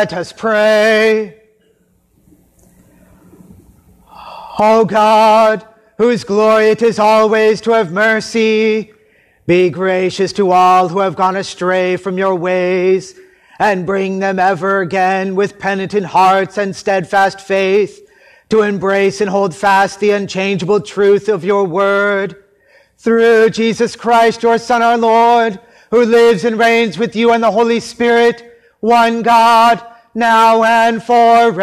Let us pray. O God, whose glory it is always to have mercy, be gracious to all who have gone astray from your ways, and bring them ever again with penitent hearts and steadfast faith to embrace and hold fast the unchangeable truth of your word. Through Jesus Christ, your Son, our Lord, who lives and reigns with you and the Holy Spirit, one God, now and forever.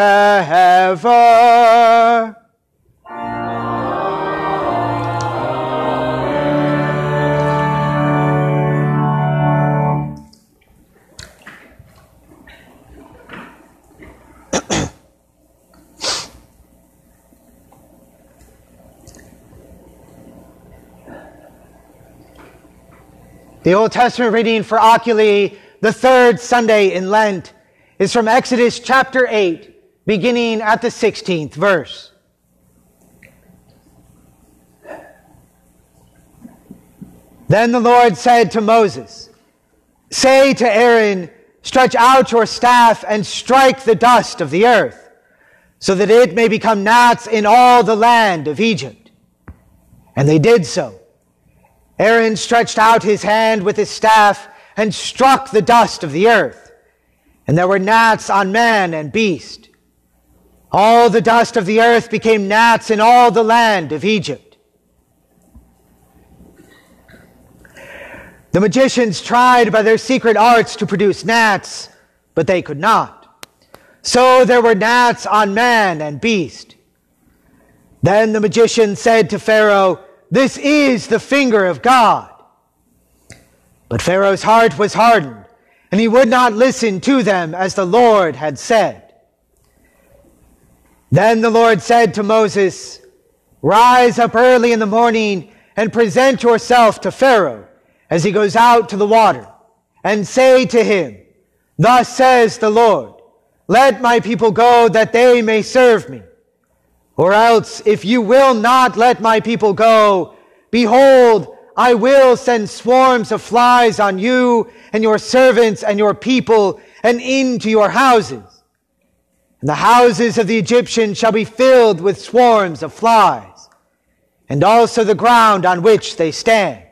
The Old Testament reading for Oculi, the third Sunday in Lent, is from Exodus chapter 8, beginning at the 16th verse. Then the Lord said to Moses, Say to Aaron, Stretch out your staff and strike the dust of the earth, so that it may become gnats in all the land of Egypt. And they did so. Aaron stretched out his hand with his staff and struck the dust of the earth, and there were gnats on man and beast. All the dust of the earth became gnats in all the land of Egypt. The magicians tried by their secret arts to produce gnats, but they could not. So there were gnats on man and beast. Then the magician said to Pharaoh, this is the finger of God. But Pharaoh's heart was hardened, and he would not listen to them as the Lord had said. Then the Lord said to Moses, Rise up early in the morning and present yourself to Pharaoh as he goes out to the water, and say to him, Thus says the Lord, Let my people go that they may serve me. Or else, if you will not let my people go, behold, I will send swarms of flies on you and your servants and your people and into your houses. And the houses of the Egyptians shall be filled with swarms of flies, and also the ground on which they stand.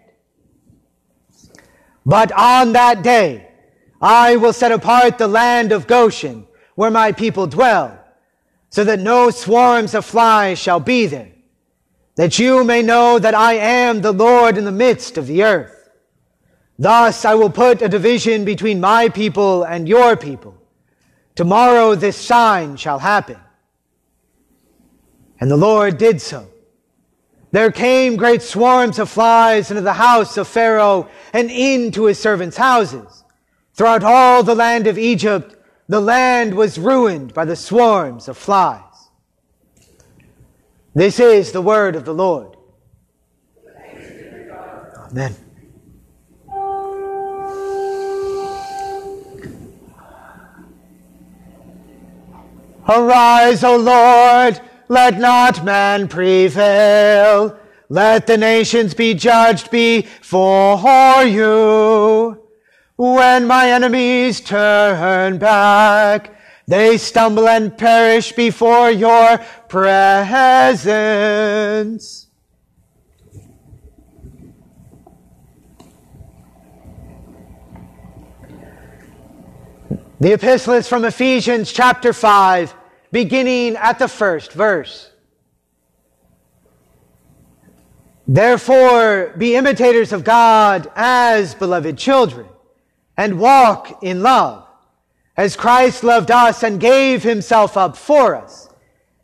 But on that day, I will set apart the land of Goshen, where my people dwell, so that no swarms of flies shall be there, that you may know that I am the Lord in the midst of the earth. Thus I will put a division between my people and your people. Tomorrow this sign shall happen. And the Lord did so. There came great swarms of flies into the house of Pharaoh and into his servants' houses. Throughout all the land of Egypt, the land was ruined by the swarms of flies. This is the word of the Lord. Amen. Arise, O Lord, let not man prevail. Let the nations be judged before you. When my enemies turn back, they stumble and perish before your presence. The epistle is from Ephesians chapter 5, beginning at the first verse. Therefore, be imitators of God as beloved children and walk in love, as Christ loved us and gave himself up for us,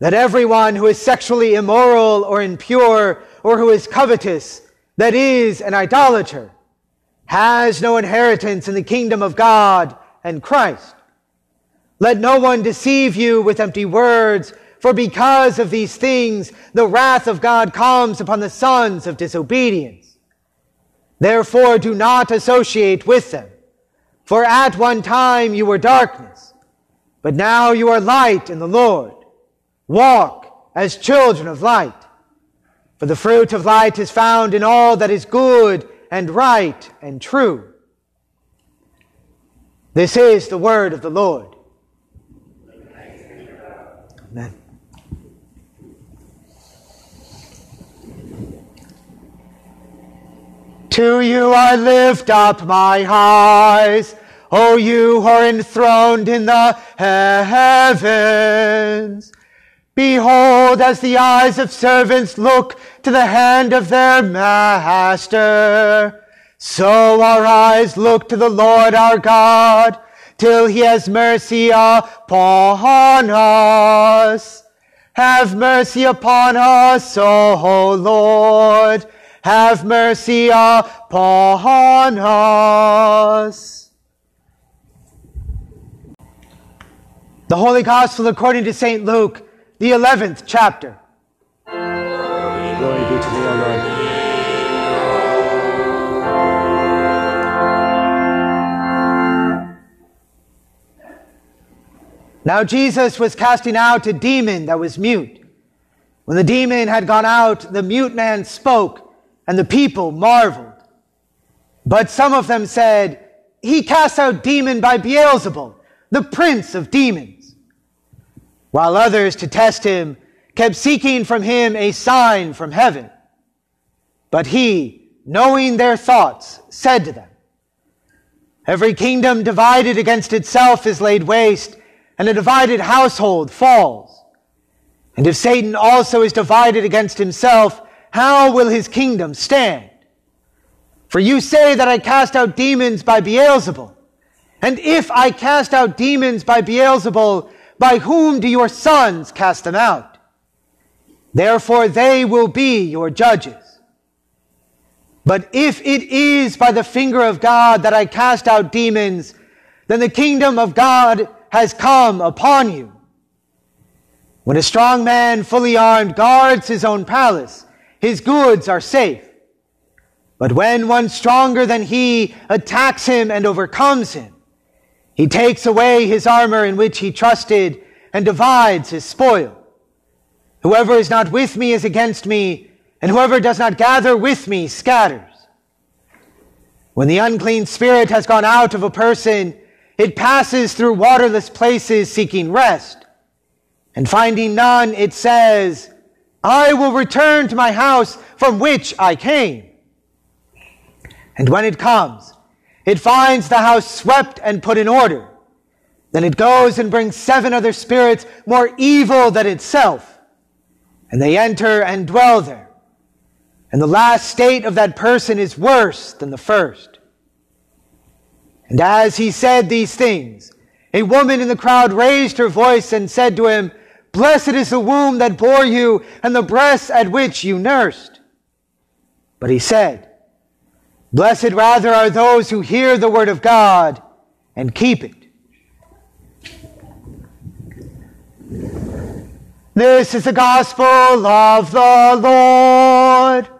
that everyone who is sexually immoral or impure or who is covetous, that is an idolater, has no inheritance in the kingdom of God and Christ. Let no one deceive you with empty words, For because of these things, the wrath of God comes upon the sons of disobedience. Therefore, do not associate with them. For at one time you were darkness, but now you are light in the Lord. Walk as children of light. For the fruit of light is found in all that is good and right and true. This is the word of the Lord. Amen. To you I lift up my eyes, O you who are enthroned in the heavens. Behold, as the eyes of servants look to the hand of their master, so our eyes look to the Lord our God, till he has mercy upon us. Have mercy upon us, O Lord. Have mercy upon us. The Holy Gospel according to St. Luke, the 11th chapter. Glory be to thee, O Lord. Now Jesus was casting out a demon that was mute. When the demon had gone out, the mute man spoke, and the people marveled. But some of them said, He casts out demon by Beelzebul, the prince of demons. While others, to test him, kept seeking from him a sign from heaven. But he, knowing their thoughts, said to them, Every kingdom divided against itself is laid waste and a divided household falls. And if Satan also is divided against himself, how will his kingdom stand? For you say that I cast out demons by Beelzebul. And if I cast out demons by Beelzebul, by whom do your sons cast them out? Therefore they will be your judges. But if it is by the finger of God that I cast out demons, then the kingdom of God has come upon you. When a strong man, fully armed, guards his own palace, his goods are safe. But when one stronger than he attacks him and overcomes him, he takes away his armor in which he trusted and divides his spoil. Whoever is not with me is against me, and whoever does not gather with me scatters. When the unclean spirit has gone out of a person, it passes through waterless places seeking rest. And finding none, it says, I will return to my house from which I came. And when it comes, it finds the house swept and put in order. Then it goes and brings seven other spirits more evil than itself. And they enter and dwell there. And the last state of that person is worse than the first. And as he said these things, a woman in the crowd raised her voice and said to him, Blessed is the womb that bore you and the breasts at which you nursed. But he said, Blessed rather are those who hear the word of God and keep it. This is the gospel of the Lord.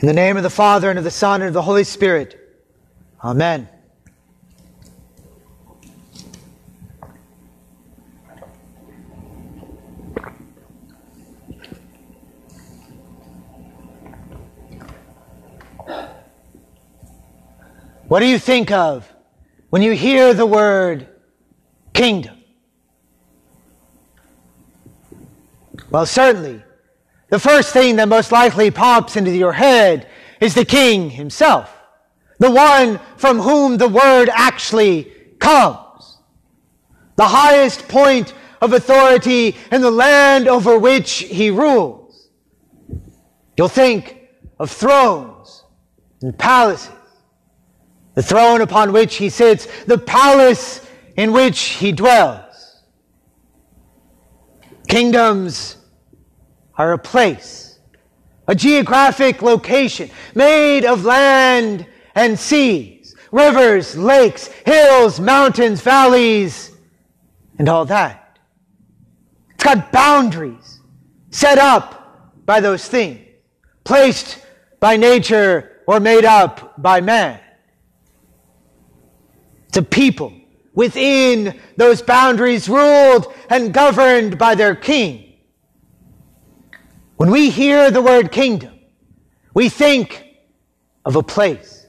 In the name of the Father, and of the Son, and of the Holy Spirit. Amen. What do you think of when you hear the word kingdom? Well, certainly, the first thing that most likely pops into your head is the king himself, the one from whom the word actually comes, the highest point of authority in the land over which he rules. You'll think of thrones and palaces, the throne upon which he sits, the palace in which he dwells. Kingdoms are a place, a geographic location made of land and seas, rivers, lakes, hills, mountains, valleys, and all that. It's got boundaries set up by those things, placed by nature or made up by man. It's a people within those boundaries ruled and governed by their king. When we hear the word kingdom, we think of a place,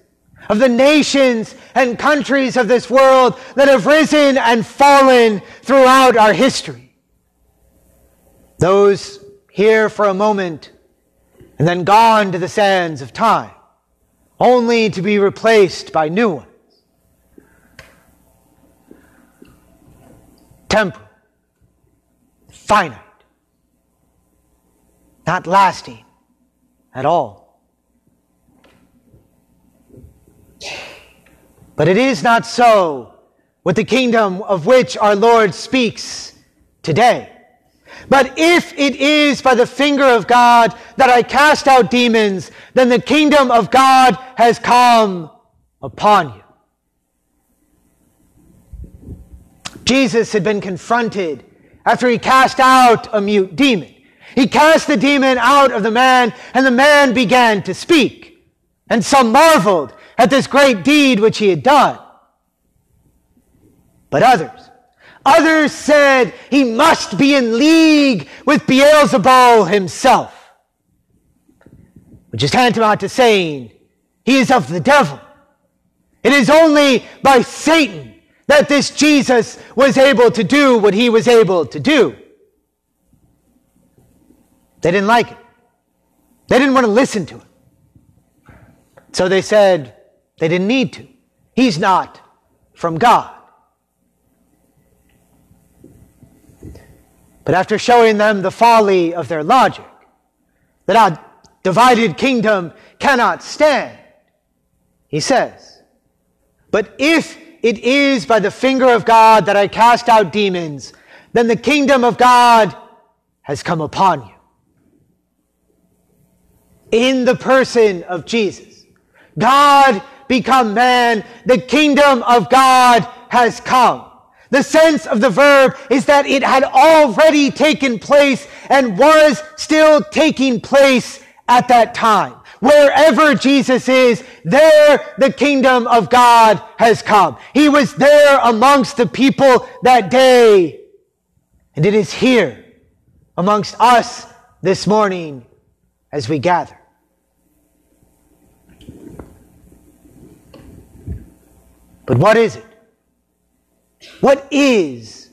of the nations and countries of this world that have risen and fallen throughout our history. Those here for a moment and then gone to the sands of time, only to be replaced by new ones. Temporal, finite not lasting at all. But it is not so with the kingdom of which our Lord speaks today. But if it is by the finger of God that I cast out demons, then the kingdom of God has come upon you. Jesus had been confronted after he cast out a mute demon. He cast the demon out of the man, and the man began to speak. And some marveled at this great deed which he had done. But others, others said he must be in league with Beelzebul himself, which is tantamount to saying he is of the devil. It is only by Satan that this Jesus was able to do what he was able to do. They didn't like it. They didn't want to listen to it. So they said they didn't need to. He's not from God. But after showing them the folly of their logic, that our divided kingdom cannot stand, he says, But if it is by the finger of God that I cast out demons, then the kingdom of God has come upon you in the person of Jesus. God become man. The kingdom of God has come. The sense of the verb is that it had already taken place and was still taking place at that time. Wherever Jesus is, there the kingdom of God has come. He was there amongst the people that day. And it is here amongst us this morning as we gather. But what is it? What is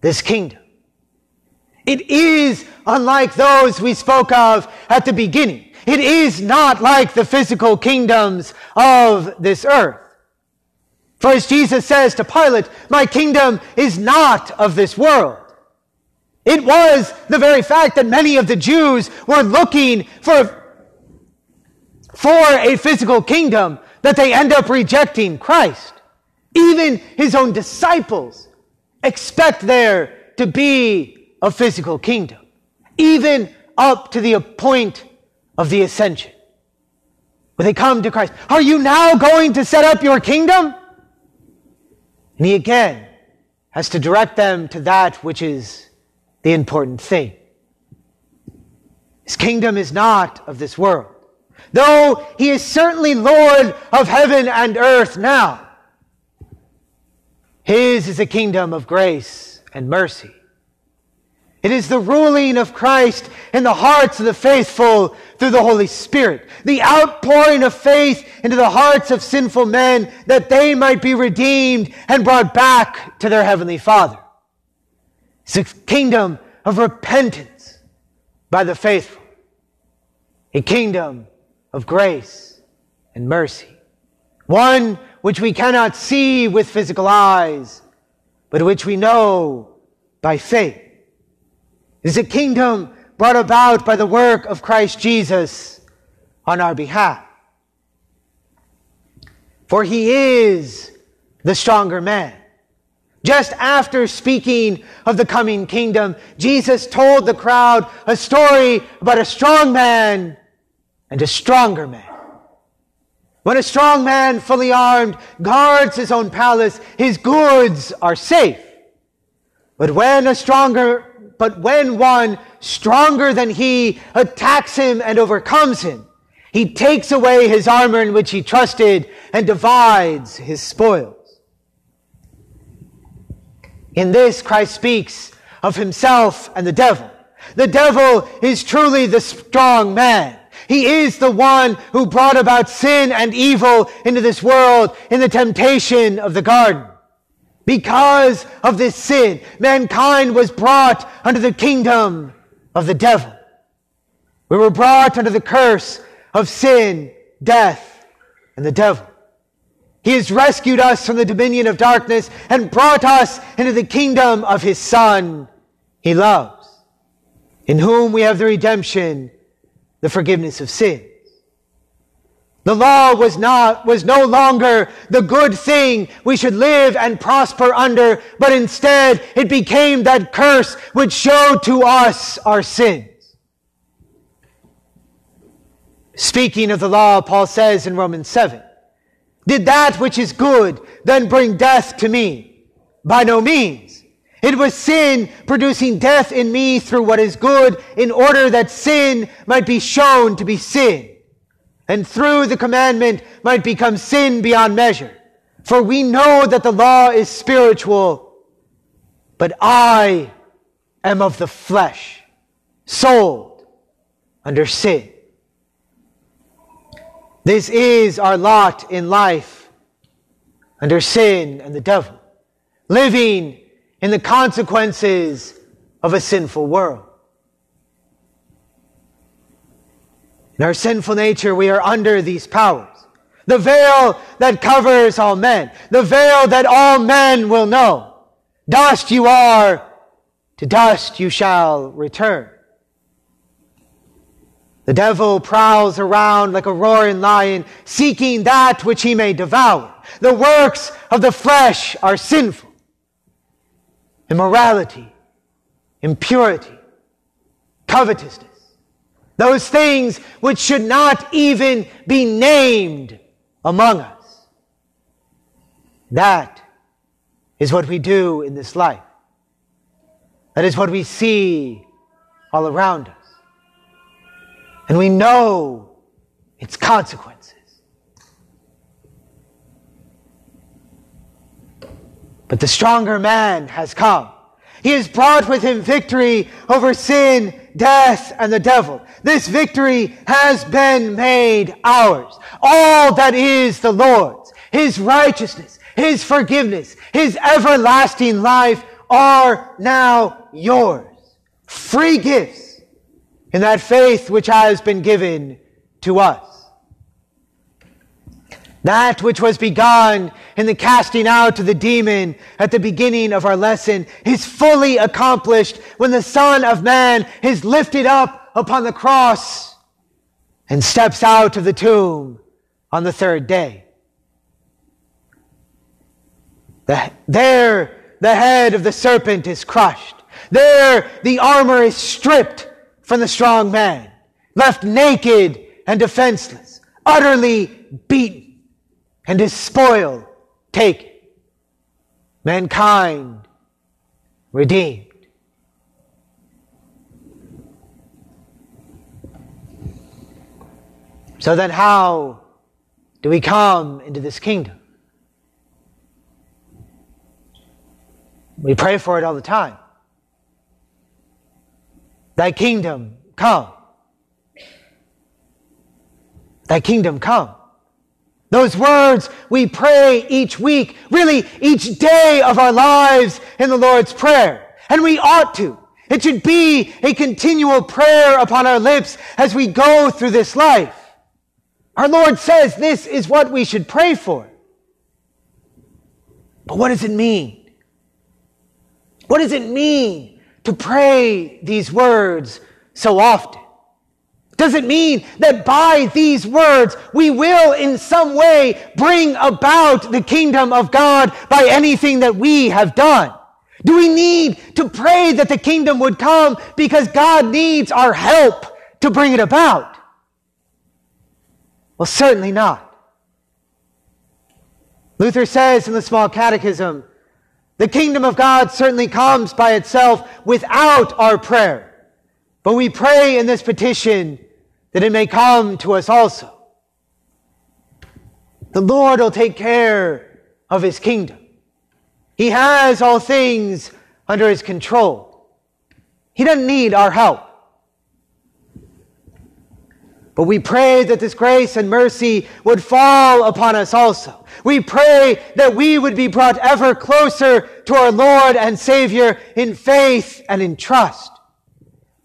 this kingdom? It is unlike those we spoke of at the beginning. It is not like the physical kingdoms of this earth. For as Jesus says to Pilate, my kingdom is not of this world. It was the very fact that many of the Jews were looking for, for a physical kingdom that they end up rejecting Christ. Even his own disciples expect there to be a physical kingdom, even up to the point of the ascension. When they come to Christ, are you now going to set up your kingdom? And he again has to direct them to that which is the important thing. His kingdom is not of this world. Though he is certainly Lord of heaven and earth now. His is a kingdom of grace and mercy. It is the ruling of Christ in the hearts of the faithful through the Holy Spirit, the outpouring of faith into the hearts of sinful men that they might be redeemed and brought back to their Heavenly Father. It's a kingdom of repentance by the faithful, a kingdom of grace and mercy, one which we cannot see with physical eyes, but which we know by faith. It is a kingdom brought about by the work of Christ Jesus on our behalf. For he is the stronger man. Just after speaking of the coming kingdom, Jesus told the crowd a story about a strong man and a stronger man. When a strong man, fully armed, guards his own palace, his goods are safe. But when a stronger but when one stronger than he attacks him and overcomes him, he takes away his armor in which he trusted and divides his spoils. In this, Christ speaks of himself and the devil. The devil is truly the strong man. He is the one who brought about sin and evil into this world in the temptation of the garden. Because of this sin, mankind was brought under the kingdom of the devil. We were brought under the curse of sin, death, and the devil. He has rescued us from the dominion of darkness and brought us into the kingdom of his Son he loves, in whom we have the redemption, the forgiveness of sin. The law was not, was no longer the good thing we should live and prosper under, but instead it became that curse which showed to us our sins. Speaking of the law, Paul says in Romans 7, did that which is good then bring death to me? By no means. It was sin producing death in me through what is good in order that sin might be shown to be sin and through the commandment might become sin beyond measure. For we know that the law is spiritual, but I am of the flesh, sold under sin. This is our lot in life under sin and the devil, living in the consequences of a sinful world. In our sinful nature, we are under these powers. The veil that covers all men. The veil that all men will know. Dust you are, to dust you shall return. The devil prowls around like a roaring lion, seeking that which he may devour. The works of the flesh are sinful. Immorality, impurity, covetousness, those things which should not even be named among us. That is what we do in this life. That is what we see all around us. And we know its consequences. But the stronger man has come. He has brought with him victory over sin death, and the devil. This victory has been made ours. All that is the Lord's, His righteousness, His forgiveness, His everlasting life are now yours. Free gifts in that faith which has been given to us. That which was begun in the casting out of the demon at the beginning of our lesson is fully accomplished when the Son of Man is lifted up upon the cross and steps out of the tomb on the third day. The, there, the head of the serpent is crushed. There, the armor is stripped from the strong man, left naked and defenseless, utterly beaten and his spoil taken. Mankind redeemed. So then how do we come into this kingdom? We pray for it all the time. Thy kingdom come. Thy kingdom come. Those words we pray each week, really each day of our lives in the Lord's Prayer. And we ought to. It should be a continual prayer upon our lips as we go through this life. Our Lord says this is what we should pray for. But what does it mean? What does it mean to pray these words so often? Does it mean that by these words we will in some way bring about the kingdom of God by anything that we have done? Do we need to pray that the kingdom would come because God needs our help to bring it about? Well, certainly not. Luther says in the Small Catechism, the kingdom of God certainly comes by itself without our prayer. But we pray in this petition that it may come to us also. The Lord will take care of his kingdom. He has all things under his control. He doesn't need our help. But we pray that this grace and mercy would fall upon us also. We pray that we would be brought ever closer to our Lord and Savior in faith and in trust.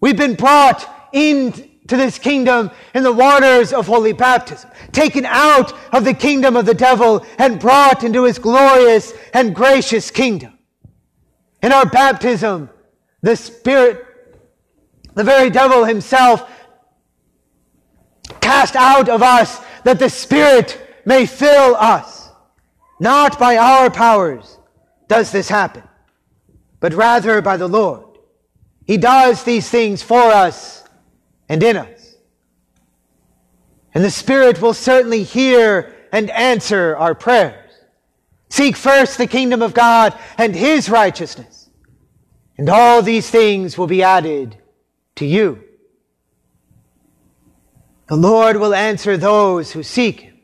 We've been brought in to this kingdom in the waters of holy baptism, taken out of the kingdom of the devil and brought into his glorious and gracious kingdom. In our baptism, the Spirit, the very devil himself, cast out of us that the Spirit may fill us. Not by our powers does this happen, but rather by the Lord. He does these things for us and in us. And the Spirit will certainly hear and answer our prayers. Seek first the kingdom of God and His righteousness, and all these things will be added to you. The Lord will answer those who seek Him.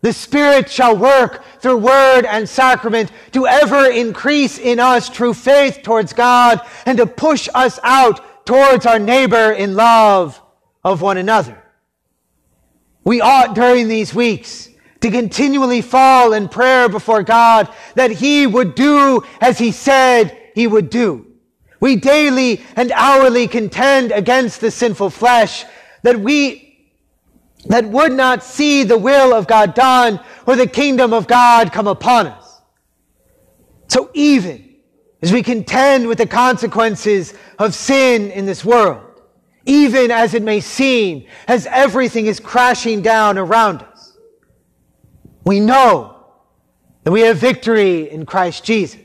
The Spirit shall work through word and sacrament to ever increase in us true faith towards God and to push us out towards our neighbor in love of one another. We ought during these weeks to continually fall in prayer before God that He would do as He said He would do. We daily and hourly contend against the sinful flesh that we that would not see the will of God done or the kingdom of God come upon us. So even as we contend with the consequences of sin in this world, even as it may seem, as everything is crashing down around us. We know that we have victory in Christ Jesus.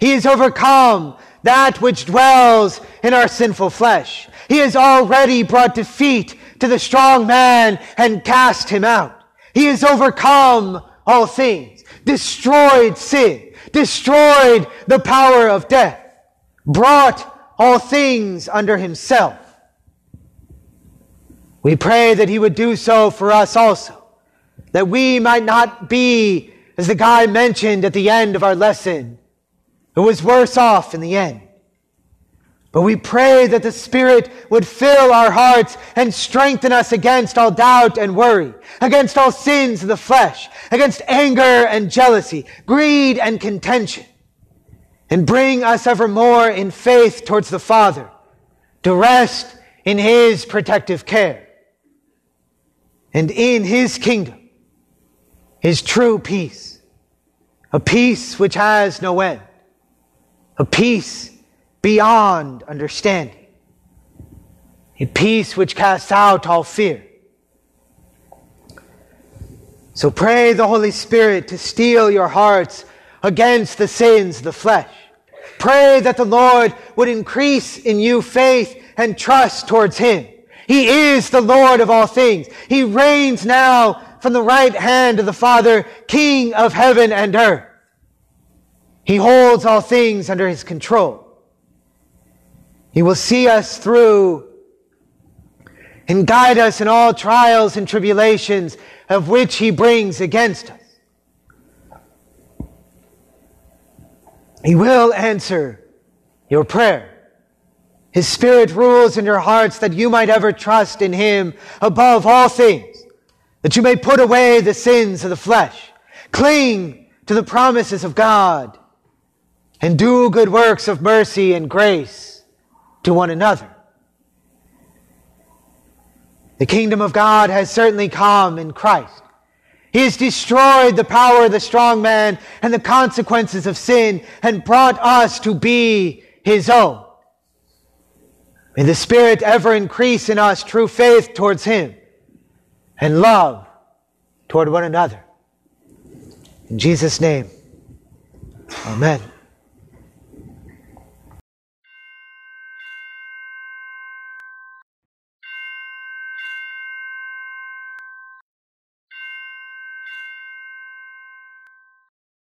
He has overcome that which dwells in our sinful flesh. He has already brought defeat to the strong man and cast him out. He has overcome all things, destroyed sin, destroyed the power of death, brought all things under himself. We pray that he would do so for us also, that we might not be, as the guy mentioned at the end of our lesson, who was worse off in the end. But we pray that the Spirit would fill our hearts and strengthen us against all doubt and worry, against all sins of the flesh, against anger and jealousy, greed and contention, and bring us evermore in faith towards the Father to rest in His protective care. And in His kingdom, His true peace, a peace which has no end, a peace beyond understanding. A peace which casts out all fear. So pray the Holy Spirit to steel your hearts against the sins of the flesh. Pray that the Lord would increase in you faith and trust towards Him. He is the Lord of all things. He reigns now from the right hand of the Father, King of heaven and earth. He holds all things under His control. He will see us through and guide us in all trials and tribulations of which he brings against us. He will answer your prayer. His Spirit rules in your hearts that you might ever trust in Him above all things, that you may put away the sins of the flesh, cling to the promises of God, and do good works of mercy and grace to one another. The kingdom of God has certainly come in Christ. He has destroyed the power of the strong man and the consequences of sin and brought us to be his own. May the Spirit ever increase in us true faith towards him and love toward one another. In Jesus' name, amen.